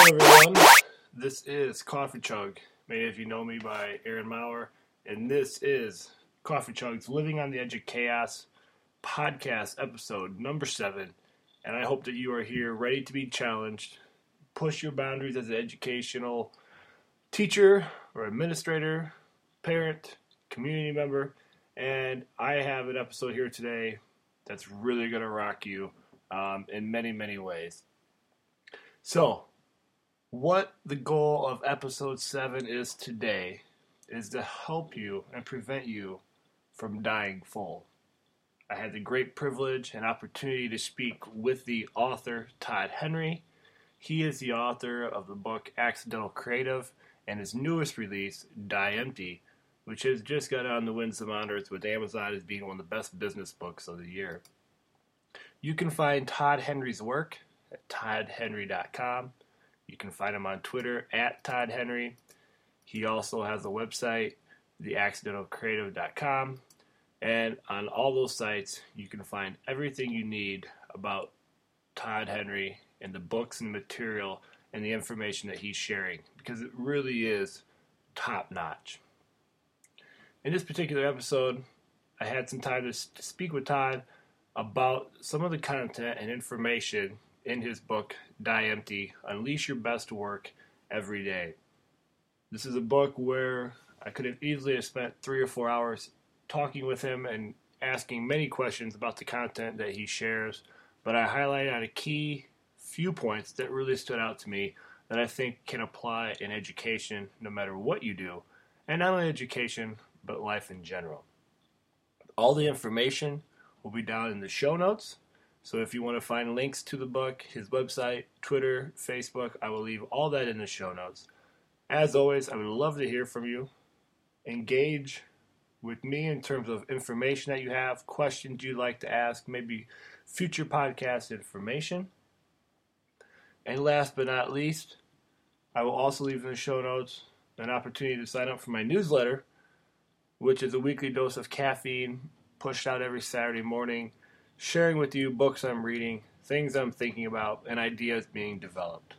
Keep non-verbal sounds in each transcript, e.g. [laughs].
everyone. This is Coffee Chug. Many of you know me by Aaron Maurer, and this is Coffee Chug's Living on the Edge of Chaos podcast episode number seven. And I hope that you are here ready to be challenged, push your boundaries as an educational teacher or administrator, parent, community member. And I have an episode here today that's really going to rock you um, in many, many ways. So, what the goal of episode 7 is today is to help you and prevent you from dying full. I had the great privilege and opportunity to speak with the author, Todd Henry. He is the author of the book Accidental Creative and his newest release, Die Empty, which has just got on the win of honors with Amazon as being one of the best business books of the year. You can find Todd Henry's work at toddhenry.com. You can find him on Twitter at Todd Henry. He also has a website, theaccidentalcreative.com. And on all those sites, you can find everything you need about Todd Henry and the books and material and the information that he's sharing because it really is top notch. In this particular episode, I had some time to, speak with Todd about some of the content and information in his book, Die Empty Unleash Your Best Work Every Day. This is a book where I could have easily have spent three or four hours talking with him and asking many questions about the content that he shares, but I highlighted on a key few points that really stood out to me that I think can apply in education no matter what you do, and not only education, but life in general. All the information will be down in the show notes. So if you want to find links to the book, his website, Twitter, Facebook, I will leave all that in the show notes. As always, I would love to hear from you. Engage with me in terms of information that you have, questions you'd like to ask, maybe future podcast information. And last but not least, I will also leave in the show notes an opportunity to sign up for my newsletter, which is a weekly dose of caffeine pushed out every Saturday morning, sharing with you books I'm reading, things I'm thinking about, and ideas being developed.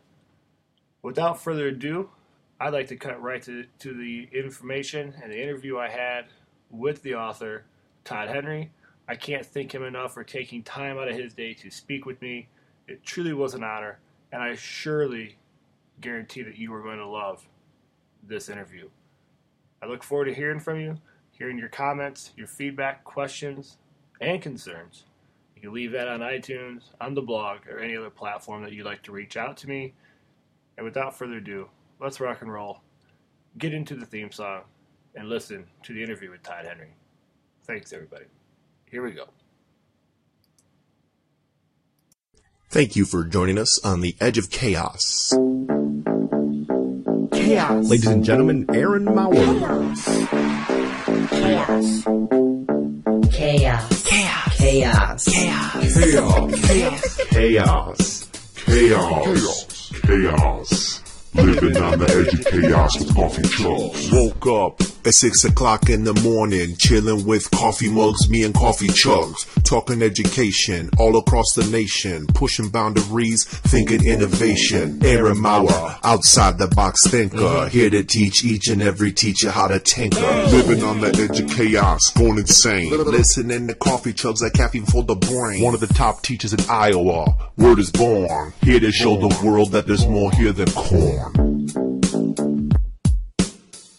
Without further ado, I'd like to cut right to, to the information and the interview I had with the author, Todd Henry. I can't thank him enough for taking time out of his day to speak with me. It truly was an honor, and I surely guarantee that you are going to love this interview. I look forward to hearing from you, hearing your comments, your feedback, questions, and concerns. You can leave that on iTunes, on the blog, or any other platform that you'd like to reach out to me. And without further ado, let's rock and roll. Get into the theme song and listen to the interview with Todd Henry. Thanks, everybody. Here we go. Thank you for joining us on the Edge of Chaos. Chaos. Ladies and gentlemen, Aaron Maurer. Chaos. Chaos. Chaos. Chaos. Chaos. Chaos. Chaos. Chaos. Chaos. Living on the edge of chaos with coffee chugs. Woke up at six o'clock in the morning, chilling with coffee mugs, me and coffee chugs, talking education all across the nation, pushing boundaries, thinking innovation. Aaron Maurer, outside the box thinker, here to teach each and every teacher how to tinker. Living on the edge of chaos, going insane. Listening to coffee chugs like caffeine for the brain. One of the top teachers in Iowa, word is born. Here to show the world that there's more here than corn.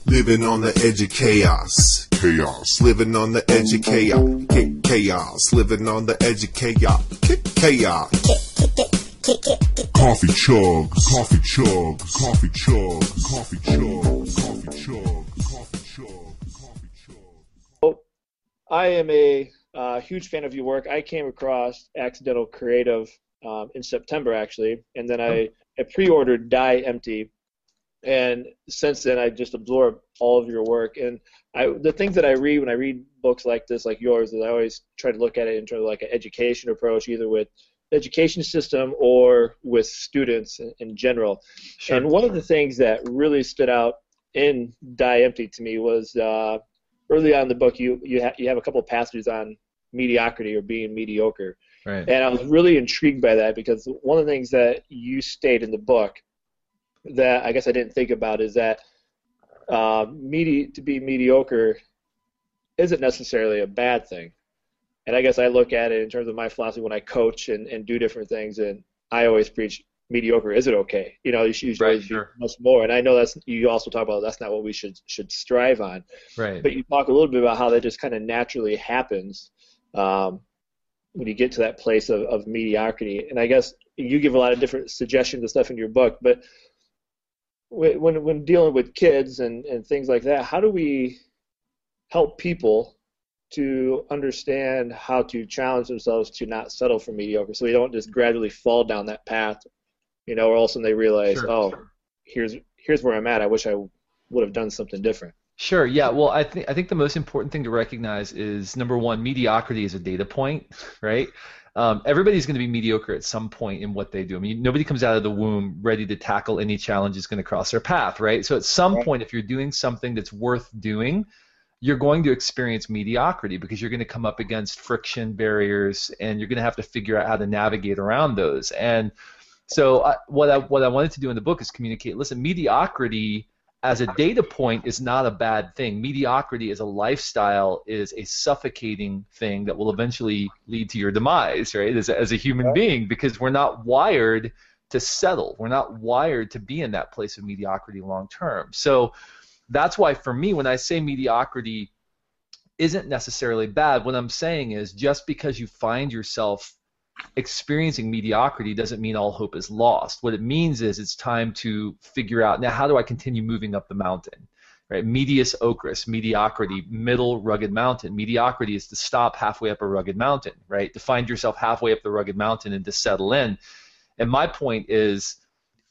Living on the edge of chaos. Chaos. Living on the edge of chaos. Cha- Chaos. Living on the edge of chaos. Cha- Chaos. Coffee chugs. Coffee chugs. Coffee chugs. Coffee chugs. Coffee chugs. Coffee chugs. Coffee chugs. I am a uh, huge fan of your work. I came across Accidental Creative um, in September, actually, and then I, I pre-ordered Die Empty, and since then I just absorbed all of your work. And I, the things that I read when I read books like this, like yours, is I always try to look at it in terms of like an education approach, either with the education system or with students in, in general. And one of the things that really stood out in Die Empty to me was uh, early on in the book you you, ha- you have a couple of passages on mediocrity or being mediocre. Right. And I was really intrigued by that because one of the things that you state in the book that I guess I didn't think about is that uh, medi- to be mediocre isn't necessarily a bad thing. And I guess I look at it in terms of my philosophy when I coach and, and do different things, and I always preach mediocre. Is it okay? You know, you should, Right, always sure. much more. And I know that's you also talk about that's not what we should should strive on. Right. But you talk a little bit about how that just kind of naturally happens um, when you get to that place of, of mediocrity. And I guess you give a lot of different suggestions and stuff in your book, but when when dealing with kids and, and things like that, how do we help people to understand how to challenge themselves to not settle for mediocre so they don't just gradually fall down that path, you know, or all of a sudden they realize, Sure, oh, sure. here's here's where I'm at. I wish I would have done something different. Sure. Yeah. Well, I think I think the most important thing to recognize is number one, mediocrity is a data point, right? Um, everybody's going to be mediocre at some point in what they do. I mean, nobody comes out of the womb ready to tackle any challenge that's going to cross their path, right? So at some Right. point, if you're doing something that's worth doing, you're going to experience mediocrity because you're going to come up against friction barriers, and you're going to have to figure out how to navigate around those. And so, I, what I what I wanted to do in the book is communicate. Listen, mediocrity as a data point is not a bad thing. Mediocrity as a lifestyle is a suffocating thing that will eventually lead to your demise, right? As a, as a human being, because we're not wired to settle. We're not wired to be in that place of mediocrity long term. So that's why for me, when I say mediocrity isn't necessarily bad, what I'm saying is just because you find yourself experiencing mediocrity doesn't mean all hope is lost. What it means is it's time to figure out now how do I continue moving up the mountain? Right? Medius ocris, mediocrity, middle rugged mountain. Mediocrity is to stop halfway up a rugged mountain, right? To find yourself halfway up the rugged mountain and to settle in. And my point is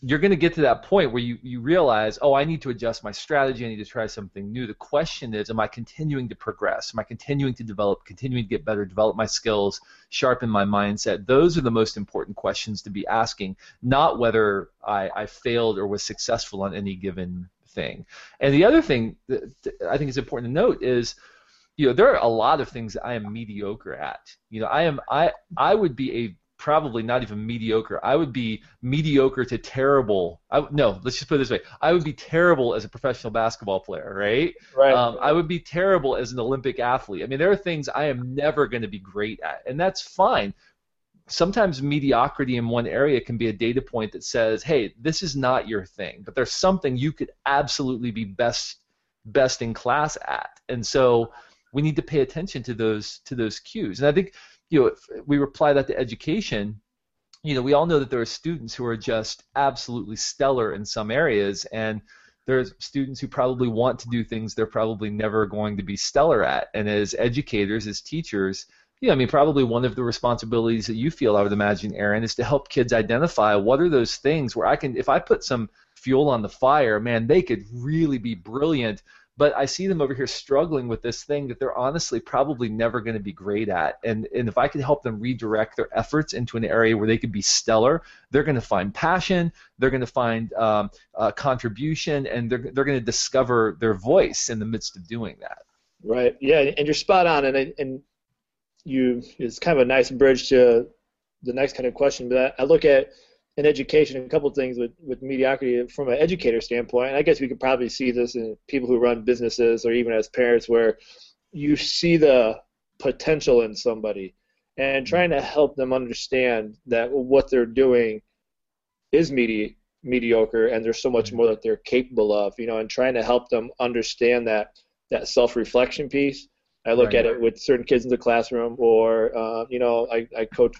you're going to get to that point where you, you realize, oh, I need to adjust my strategy. I need to try something new. The question is, am I continuing to progress? Am I continuing to develop, continuing to get better, develop my skills, sharpen my mindset? Those are the most important questions to be asking, not whether I, I failed or was successful on any given thing. And the other thing that I think is important to note is, you know, there are a lot of things I am mediocre at. You know, I am I I would be a probably not even mediocre. I would be mediocre to terrible. I, no, let's just put it this way. I would be terrible as a professional basketball player, right? Right. Um, I would be terrible as an Olympic athlete. I mean, there are things I am never going to be great at, and that's fine. Sometimes mediocrity in one area can be a data point that says, "Hey, this is not your thing," but there's something you could absolutely be best best in class at, and so we need to pay attention to those to those cues. And I think you know if we apply that to education you know we all know that there are students who are just absolutely stellar in some areas and there's students who probably want to do things they're probably never going to be stellar at and as educators as teachers yeah, I mean, probably one of the responsibilities that you feel, I would imagine, Aaron, is to help kids identify what are those things where I can, if I put some fuel on the fire, man, they could really be brilliant. But I see them over here struggling with this thing that they're honestly probably never going to be great at. And and if I could help them redirect their efforts into an area where they could be stellar, they're going to find passion, they're going to find um, uh, contribution, and they're they're going to discover their voice in the midst of doing that. Right. Yeah, and you're spot on, and and you it's kind of a nice bridge to the next kind of question. But I, I look at in education a couple things with with mediocrity from an educator standpoint. And I guess we could probably see this in people who run businesses or even as parents, where you see the potential in somebody and trying to help them understand that what they're doing is medi- mediocre and there's so much more that they're capable of you know and trying to help them understand that that self-reflection piece i look Right. at it with certain kids in the classroom or uh, you know I, I coach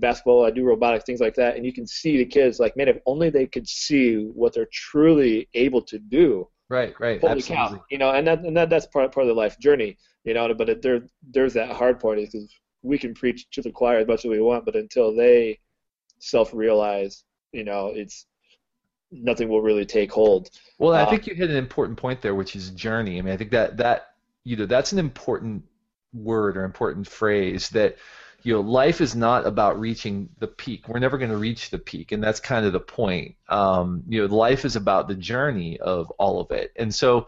basketball i do robotics things like that and you can see the kids like man if only they could see what they're truly able to do Right, right, holy absolutely. cow you know and that and that, that's part, part of the life journey you know but it, there there's that hard part is 'cause we can preach to the choir as much as we want but until they self-realize you know it's nothing will really take hold Well, I Uh, think you hit an important point there, which is journey. I mean, I think that that you know that's an important word or important phrase that you know life is not about reaching the peak. We're never going to reach the peak, and that's kind of the point. Um, you know, life is about the journey of all of it, and so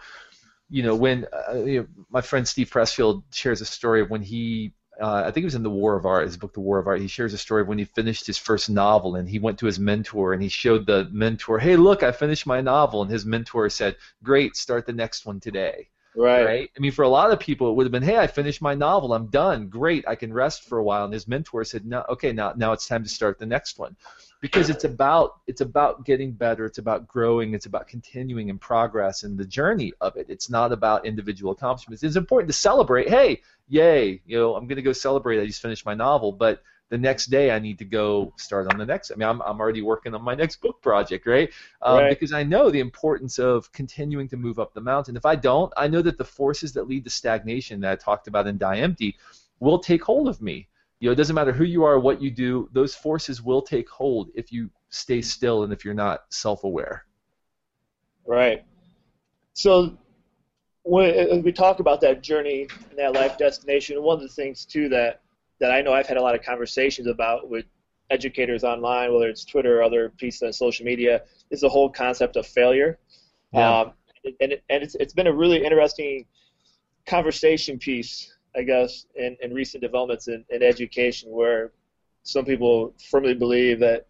you know when uh, you know, my friend Steve Pressfield shares a story of when he uh, I think it was in the War of Art, his book, The War of Art. He shares a story of when he finished his first novel, and he went to his mentor and he showed the mentor, "Hey, look, I finished my novel," and his mentor said, "Great, start the next one today." Right. right? I mean, for a lot of people, it would have been, "Hey, I finished my novel. I'm done. Great, I can rest for a while." And his mentor said, "No, okay, now now it's time to start the next one." because it's about it's about getting better it's about growing it's about continuing in progress and the journey of it it's not about individual accomplishments it's important to celebrate hey yay you know i'm going to go celebrate i just finished my novel but the next day i need to go start on the next i mean i'm, I'm already working on my next book project right? Um, Right. because i know the importance of continuing to move up the mountain if i don't i know that the forces that lead to stagnation that i talked about in die empty will take hold of me you know, it doesn't matter who you are, what you do, those forces will take hold if you stay still and if you're not self-aware. Right. So when we talk about that journey and that life destination, one of the things too that that I know I've had a lot of conversations about with educators online, whether it's Twitter or other pieces on social media, is the whole concept of failure. Yeah. Um, and it, and it's, it's been a really interesting conversation piece, I guess, in, in recent developments in, in education where some people firmly believe that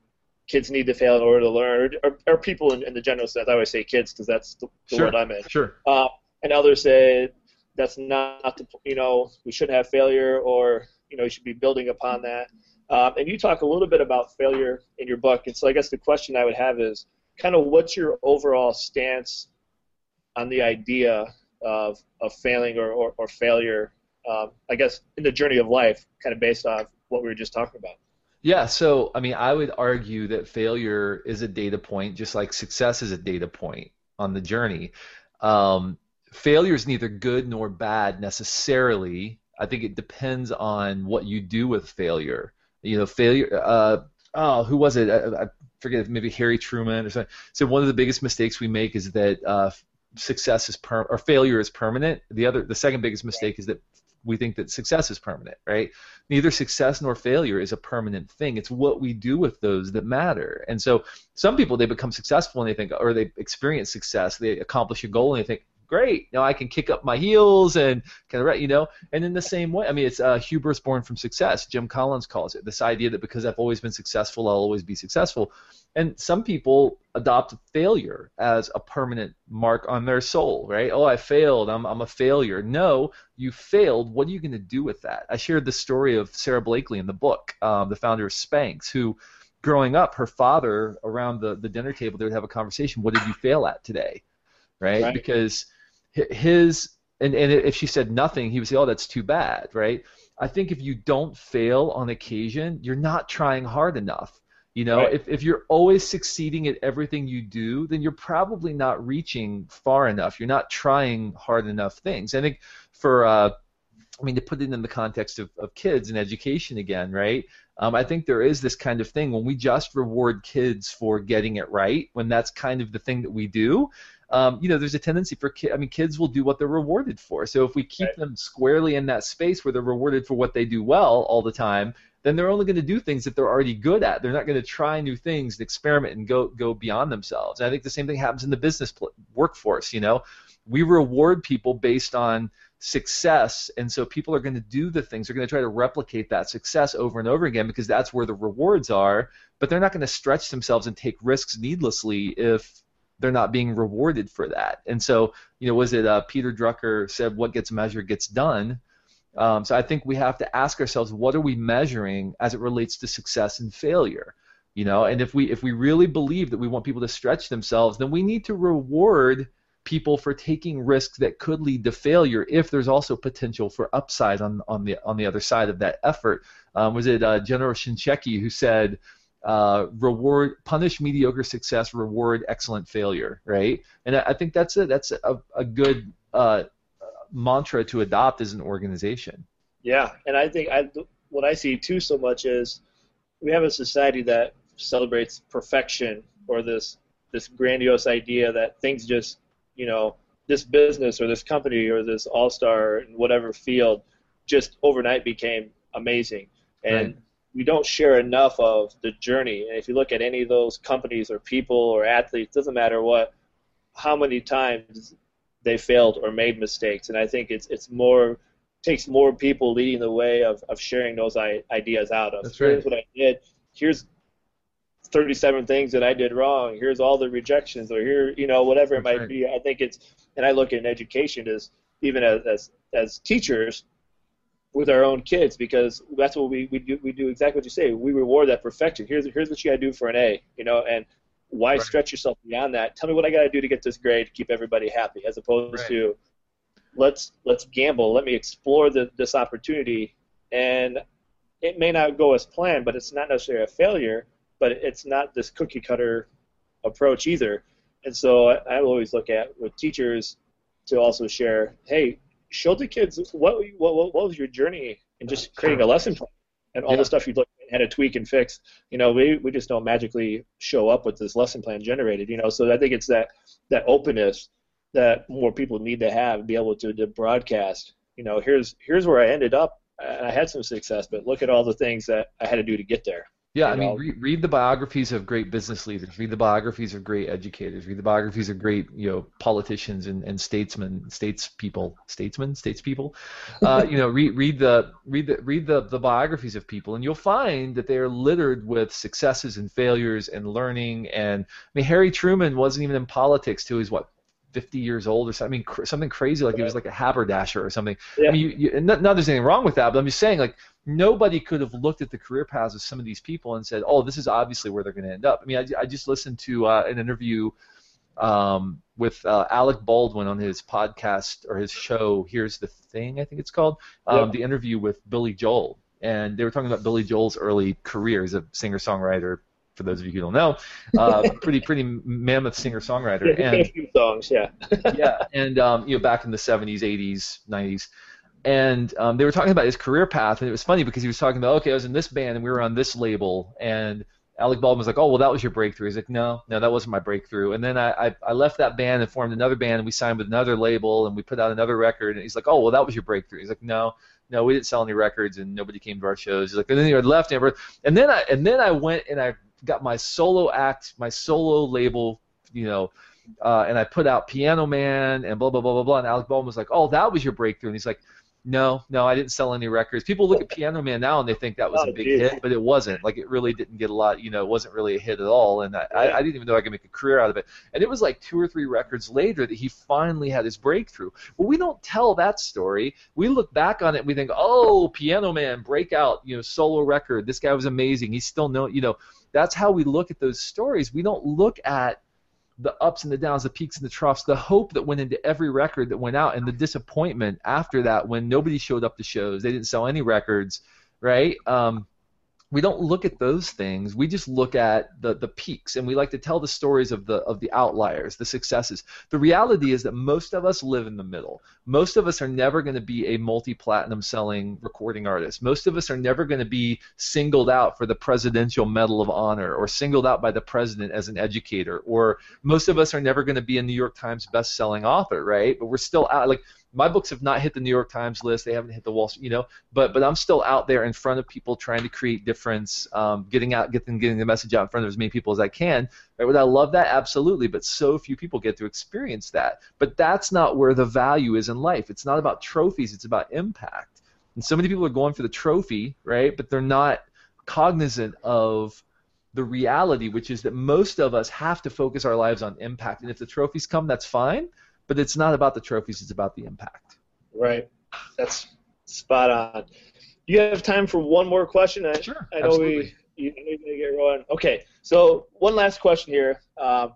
kids need to fail in order to learn, or, or people in, in the general sense. I always say kids because that's the, the Sure. word I'm in. Sure. Uh, and others say that's not the, you know, we shouldn't have failure or, you know, you should be building upon that. Um, and you talk a little bit about failure in your book. And so I guess the question I would have is kind of what's your overall stance on the idea of, of failing or, or, or failure, um, I guess, in the journey of life, kind of based off what we were just talking about. Yeah, so I mean, I would argue that failure is a data point, just like success is a data point on the journey. Um, failure is neither good nor bad necessarily. I think it depends on what you do with failure. You know, failure. Uh, oh, who was it? I, I forget. Maybe Harry Truman or something. So one of the biggest mistakes we make is that uh, success is per or failure is permanent. The other, the second biggest mistake is that we think that success is permanent, right? neither success nor failure is a permanent thing. It's what we do with those that matter. And so some people they become successful and they think, or they experience success, they accomplish a goal and they think, great, now I can kick up my heels and kind of, right, you know. And in the same way, I mean, it's uh, hubris born from success. Jim Collins calls it this idea that because I've always been successful, I'll always be successful. And some people adopt failure as a permanent mark on their soul, right? Oh, I failed. I'm, I'm a failure. No, you failed. What are you going to do with that? I shared the story of Sara Blakely in the book, um, the founder of Spanx, who, growing up, her father around the, the dinner table, they would have a conversation. What did you fail at today? Right? Right. Because his, and, and if she said nothing, he would say, oh, that's too bad, right? I think if you don't fail on occasion, you're not trying hard enough. You know, Right. if, if you're always succeeding at everything you do, then you're probably not reaching far enough. You're not trying hard enough things. I think for, uh, I mean, to put it in the context of, of kids and education again, right? Um, I think there is this kind of thing when we just reward kids for getting it right, when that's kind of the thing that we do. Um, you know, there's a tendency for kids. I mean, kids will do what they're rewarded for. So if we keep Right. them squarely in that space where they're rewarded for what they do well all the time, then they're only going to do things that they're already good at. They're not going to try new things, and experiment, and go go beyond themselves. And I think the same thing happens in the business pl- workforce. You know, we reward people based on success, and so people are going to do the things. They're going to try to replicate that success over and over again because that's where the rewards are. But they're not going to stretch themselves and take risks needlessly if they're not being rewarded for that. And so, you know, was it uh, Peter Drucker said, "What gets measured gets done." Um, so I think we have to ask ourselves, what are we measuring as it relates to success and failure? You know, and if we if we really believe that we want people to stretch themselves, then we need to reward people for taking risks that could lead to failure if there's also potential for upside on on the on the other side of that effort. Um, was it uh, General Shinseki who said? Uh, reward punish mediocre success, reward excellent failure, right? And I, I think that's a that's a, a good uh, mantra to adopt as an organization. Yeah, and I think I what I see too so much is we have a society that celebrates perfection or this this grandiose idea that things just you know this business or this company or this all star in whatever field just overnight became amazing and Right. We don't share enough of the journey and if you look at any of those companies or people or athletes doesn't matter what how many times they failed or made mistakes and I think it's it's more takes more people leading the way of, of sharing those I, ideas out of. That's right. Here's what I did. Here's 37 things that I did wrong. Here's all the rejections, or here, you know, whatever it might right. be. I think it's, and I look at education as even as as, as teachers with our own kids because that's what we, we do. We do exactly what you say. We reward that perfection. Here's here's what you got to do for an A, you know, and why Right. stretch yourself beyond that? Tell me what I got to do to get this grade to keep everybody happy, as opposed Right. to let's let's gamble. Let me explore the, this opportunity, and it may not go as planned, but it's not necessarily a failure. But it's not this cookie cutter approach either. And so I, I always look at with teachers to also share, hey, show the kids what what, what was your journey in just creating a lesson plan and all Yeah. the stuff you look had to tweak and fix. You know, we, we just don't magically show up with this lesson plan generated. You know, so I think it's that that openness that more people need to have, be able to, to broadcast. You know, here's here's where I ended up, and I had some success, but look at all the things that I had to do to get there. Yeah, I mean, know. read, the biographies of great business leaders. Read the biographies of great educators. Read the biographies of great, you know, politicians and, and statesmen, statespeople, statesmen, statespeople. [laughs] Uh, you know, read read the read the read the, the biographies of people, and you'll find that they are littered with successes and failures and learning. And I mean, Harry Truman wasn't even in politics till he's what 50 years old or something. I mean, cr- something crazy like he was like a haberdasher or something. Yeah. I mean, you, you, not, not there's anything wrong with that, but I'm just saying like nobody could have looked at the career paths of some of these people and said, "Oh, this is obviously where they're going to end up." I mean, I, I just listened to uh, an interview um, with uh, Alec Baldwin on his podcast or his show. Here's the thing, I think it's called. Um, Yeah. The interview with Billy Joel, and they were talking about Billy Joel's early career as a singer-songwriter. For those of you who don't know, uh, [laughs] pretty pretty mammoth singer-songwriter, Yeah, and a few songs, yeah. [laughs] yeah, and um, you know, back in the '70s, '80s, '90s, and um, they were talking about his career path, and it was funny because he was talking about, okay, I was in this band and we were on this label, and Alec Baldwin was like, oh, well, that was your breakthrough. He's like, no, no, that wasn't my breakthrough. And then I, I, I left that band and formed another band, and we signed with another label, and we put out another record, and he's like, oh, well, that was your breakthrough. He's like, no. No, we didn't sell any records, and nobody came to our shows. He's like, and then he had left, and and then I and then I went and I got my solo act, my solo label, you know, uh, and I put out Piano Man and blah blah blah blah blah. And Alec Baldwin was like, "Oh, that was your breakthrough," and he's like, "No, no, I didn't sell any records." People look at Piano Man now and they think that was Oh, a big geez. hit, but it wasn't. Like it really didn't get a lot. You know, it wasn't really a hit at all. And I, I, I didn't even know I could make a career out of it. And it was like two or three records later that he finally had his breakthrough. But we don't tell that story. We look back on it and we think, "Oh, Piano Man, breakout, you know, solo record. This guy was amazing. He's still known." You know, that's how we look at those stories. We don't look at the ups and the downs, the peaks and the troughs, the hope that went into every record that went out, and the disappointment after that when nobody showed up to shows, they didn't sell any records, right? Um, we don't look at those things. We just look at the the peaks, and we like to tell the stories of the of the outliers, the successes. The reality is that most of us live in the middle. Most of us are never going to be a multi-platinum selling recording artist. Most of us are never going to be singled out for the Presidential Medal of Honor or singled out by the president as an educator. Or most of us are never going to be a New York Times best-selling author, right? But we're still out. Like my books have not hit the New York Times list. They haven't hit the Wall Street, you know. But but I'm still out there in front of people trying to create difference, um, getting out, getting getting the message out in front of as many people as I can. Right? Would I love that? Absolutely. But so few people get to experience that. But that's not where the value is in life. It's not about trophies. It's about impact. And so many people are going for the trophy, right? But they're not cognizant of the reality, which is that most of us have to focus our lives on impact. And if the trophies come, that's fine. But it's not about the trophies. It's about the impact. Right. That's spot on. You have time for one more question? I, Sure, I know absolutely. we you need to get rolling. Okay. So one last question here. Um,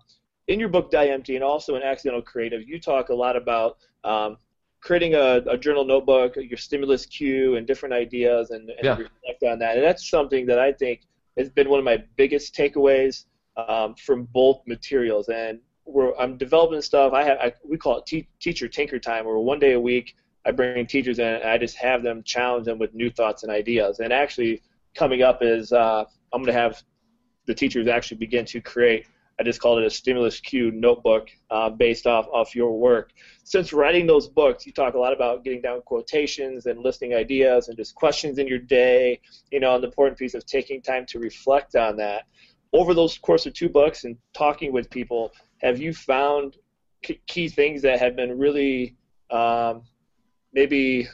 in your book Die Empty and also in Accidental Creative, you talk a lot about um, creating a, a journal notebook, your stimulus cue, and different ideas, and, and Yeah. reflect on that. And that's something that I think has been one of my biggest takeaways um, from both materials. And we're, I'm developing stuff. I have I, we call it te- teacher tinker time, where one day a week I bring teachers in and I just have them challenge them with new thoughts and ideas. And actually, coming up is uh, I'm going to have the teachers actually begin to create. I just called it a stimulus cue notebook uh, based off off your work. Since writing those books, you talk a lot about getting down quotations and listing ideas and just questions in your day. You know, the important piece of taking time to reflect on that. Over those course of two books and talking with people, have you found key things that have been really um, maybe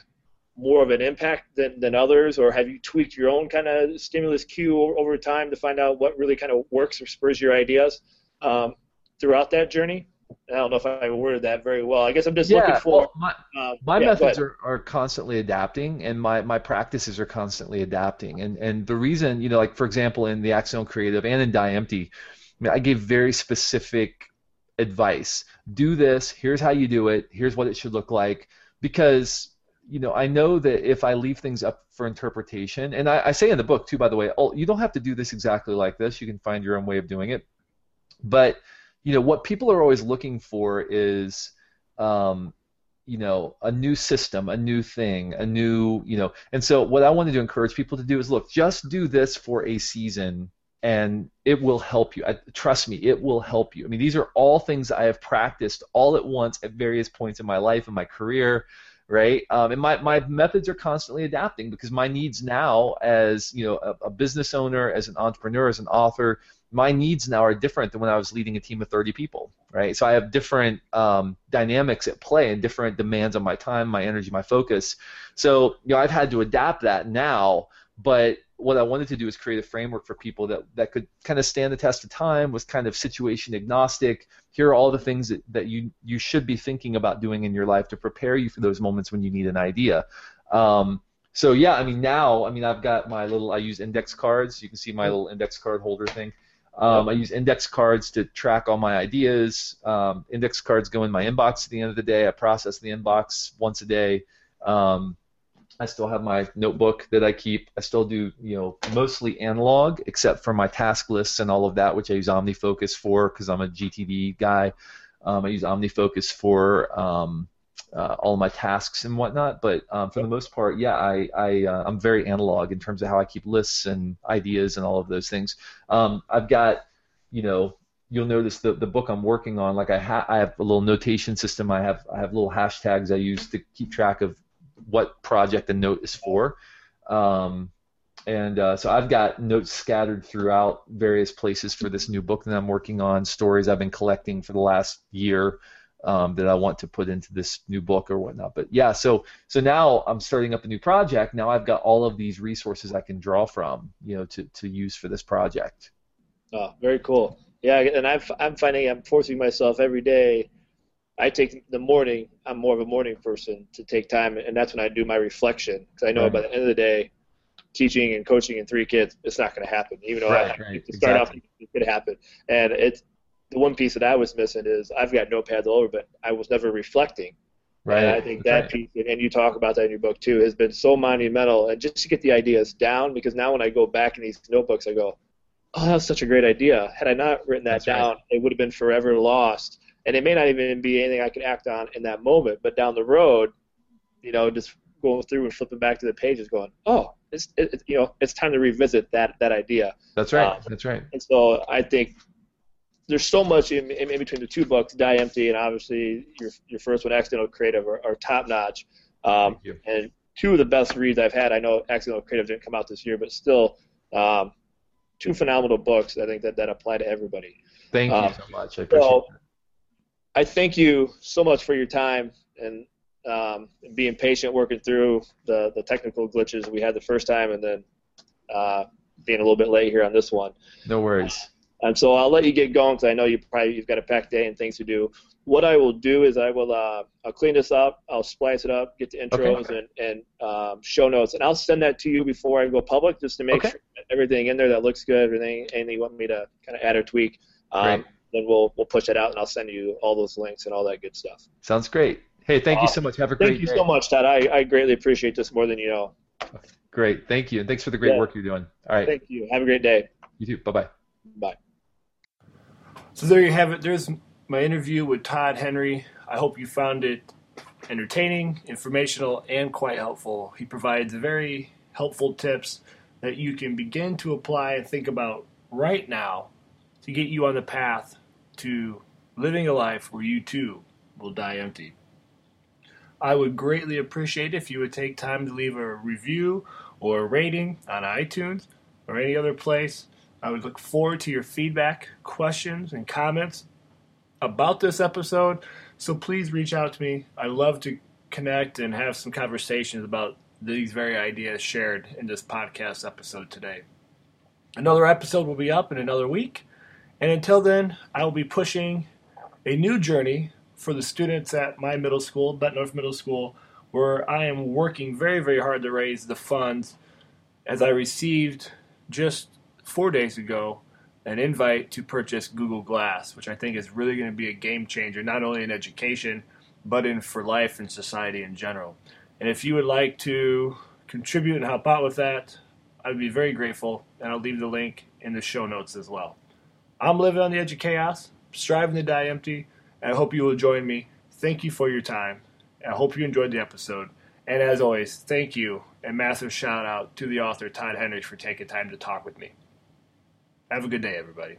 more of an impact than, than others, or have you tweaked your own kind of stimulus cue over, over time to find out what really kind of works or spurs your ideas um, throughout that journey? I don't know if I worded that very well. I guess I'm just looking for. well, my, um, my yeah, methods are, are constantly adapting and my, my practices are constantly adapting and and the reason you know like for example in the accidental creative and in die empty I, mean, I gave very specific advice. Do this. Here's how you do it. Here's what it should look like. Because you know i know that if i leave things up for interpretation and i, I say in the book too by the way oh, you don't have to do this exactly like this. You can find your own way of doing it. But you know what people are always looking for is um, you know a new system a new thing a new you know. And so what i wanted to encourage people to do is look just do this for a season and it will help you I, trust me it will help you i mean these are all things i have practiced all at once at various points in my life and my career right um, and my, my methods are constantly adapting because my needs now as you know a, a business owner as an entrepreneur as an author my needs now are different than when I was leading a team of 30 people, right? So I have different um, dynamics at play and different demands on my time, my energy, my focus. So you know I've had to adapt that now, but what I wanted to do is create a framework for people that, that could kind of stand the test of time, was kind of situation agnostic. Here are all the things that, that you you should be thinking about doing in your life to prepare you for those moments when you need an idea. Um, so yeah, I mean now, I mean I've got my little I use index cards. You can see my little index card holder thing. Um, I use index cards to track all my ideas. Um, index cards go in my inbox at the end of the day. I process the inbox once a day. Um, I still have my notebook that I keep. I still do, you know, mostly analog, except for my task lists and all of that, which I use OmniFocus for because I'm a GTD guy. Um, I use OmniFocus for um, uh, all my tasks and whatnot. But um, for the most part, yeah, I, I uh, I'm very analog in terms of how I keep lists and ideas and all of those things. Um, I've got, you know, you'll notice the the book I'm working on. Like I ha- I have a little notation system. I have I have little hashtags I use to keep track of what project the note is for. Um, and uh, so I've got notes scattered throughout various places for this new book that I'm working on, stories I've been collecting for the last year um, that I want to put into this new book or whatnot. But yeah, so so now I'm starting up a new project. Now I've got all of these resources I can draw from, you know, to, to use for this project. Oh, very cool. Yeah, and I'm I'm finding I'm forcing myself every day. I take the morning. I'm more of a morning person to take time, and that's when I do my reflection because I know Right. by the end of the day, teaching and coaching and three kids, it's not going to happen. Even though Right, I, right, to start exactly. off, it could happen. And it's the one piece that I was missing is I've got notepads all over, but I was never reflecting. Right. And I think that right. piece, and- you talk about that in your book too, has been so monumental. And just to get the ideas down, because now when I go back in these notebooks, I go, "Oh, that was such a great idea." Had I not written that That's right. down, it would have been forever lost. And it may not even be anything I could act on in that moment, but down the road, you know, just going through and flipping back to the pages, going, "Oh, it's it, you know, it's time to revisit that that idea." That's right. uh, That's right. And so I think there's so much in, in, in between the two books, Die Empty, and obviously your your first one, Accidental Creative, are, are top notch. Um, and two of the best reads I've had. I know Accidental Creative didn't come out this year, but still, um, two phenomenal books. I think that that apply to everybody. Thank you uh, so much. I appreciate So that. I thank you so much for your time and um, being patient, working through the the technical glitches we had the first time, and then uh, being a little bit late here on this one. No worries. And so I'll let you get going because I know you probably you've got a packed day and things to do. What I will do is I will uh, I'll clean this up, I'll splice it up, get the intros and, and um, show notes, and I'll send that to you before I go public just to make Okay. sure everything in there that looks good, everything anything you want me to kind of add or tweak. Um. Then we'll we'll push it out and I'll send you all those links and all that good stuff. Sounds great. Hey, thank you so much. Have a great Thank you day. so much, Todd. I, I greatly appreciate this more than you know. Great. Thank you. And thanks for the great Yeah. work you're doing. All right. Thank you. Have a great day. You too. Bye bye. Bye. So there you have it. There's my interview with Todd Henry. I hope you found it entertaining, informational, and quite helpful. He provides very helpful tips that you can begin to apply and think about right now to get you on the path to living a life where you too will die empty. I would greatly appreciate if you would take time to leave a review or a rating on iTunes or any other place. I would look forward to your feedback, questions, and comments about this episode. So please reach out to me. I love to connect and have some conversations about these very ideas shared in this podcast episode today. Another episode will be up in another week. And until then, I will be pushing a new journey for the students at my middle school, Bettendorf Middle School, where I am working very, very hard to raise the funds as I received just four days ago an invite to purchase Google Glass, which I think is really going to be a game changer, not only in education, but in for life and society in general. And if you would like to contribute and help out with that, I'd be very grateful, and I'll leave the link in the show notes as well. I'm living on the edge of chaos, striving to die empty, and I hope you will join me. Thank you for your time. I hope you enjoyed the episode. And as always, thank you and massive shout out to the author Todd Henry for taking time to talk with me. Have a good day, everybody.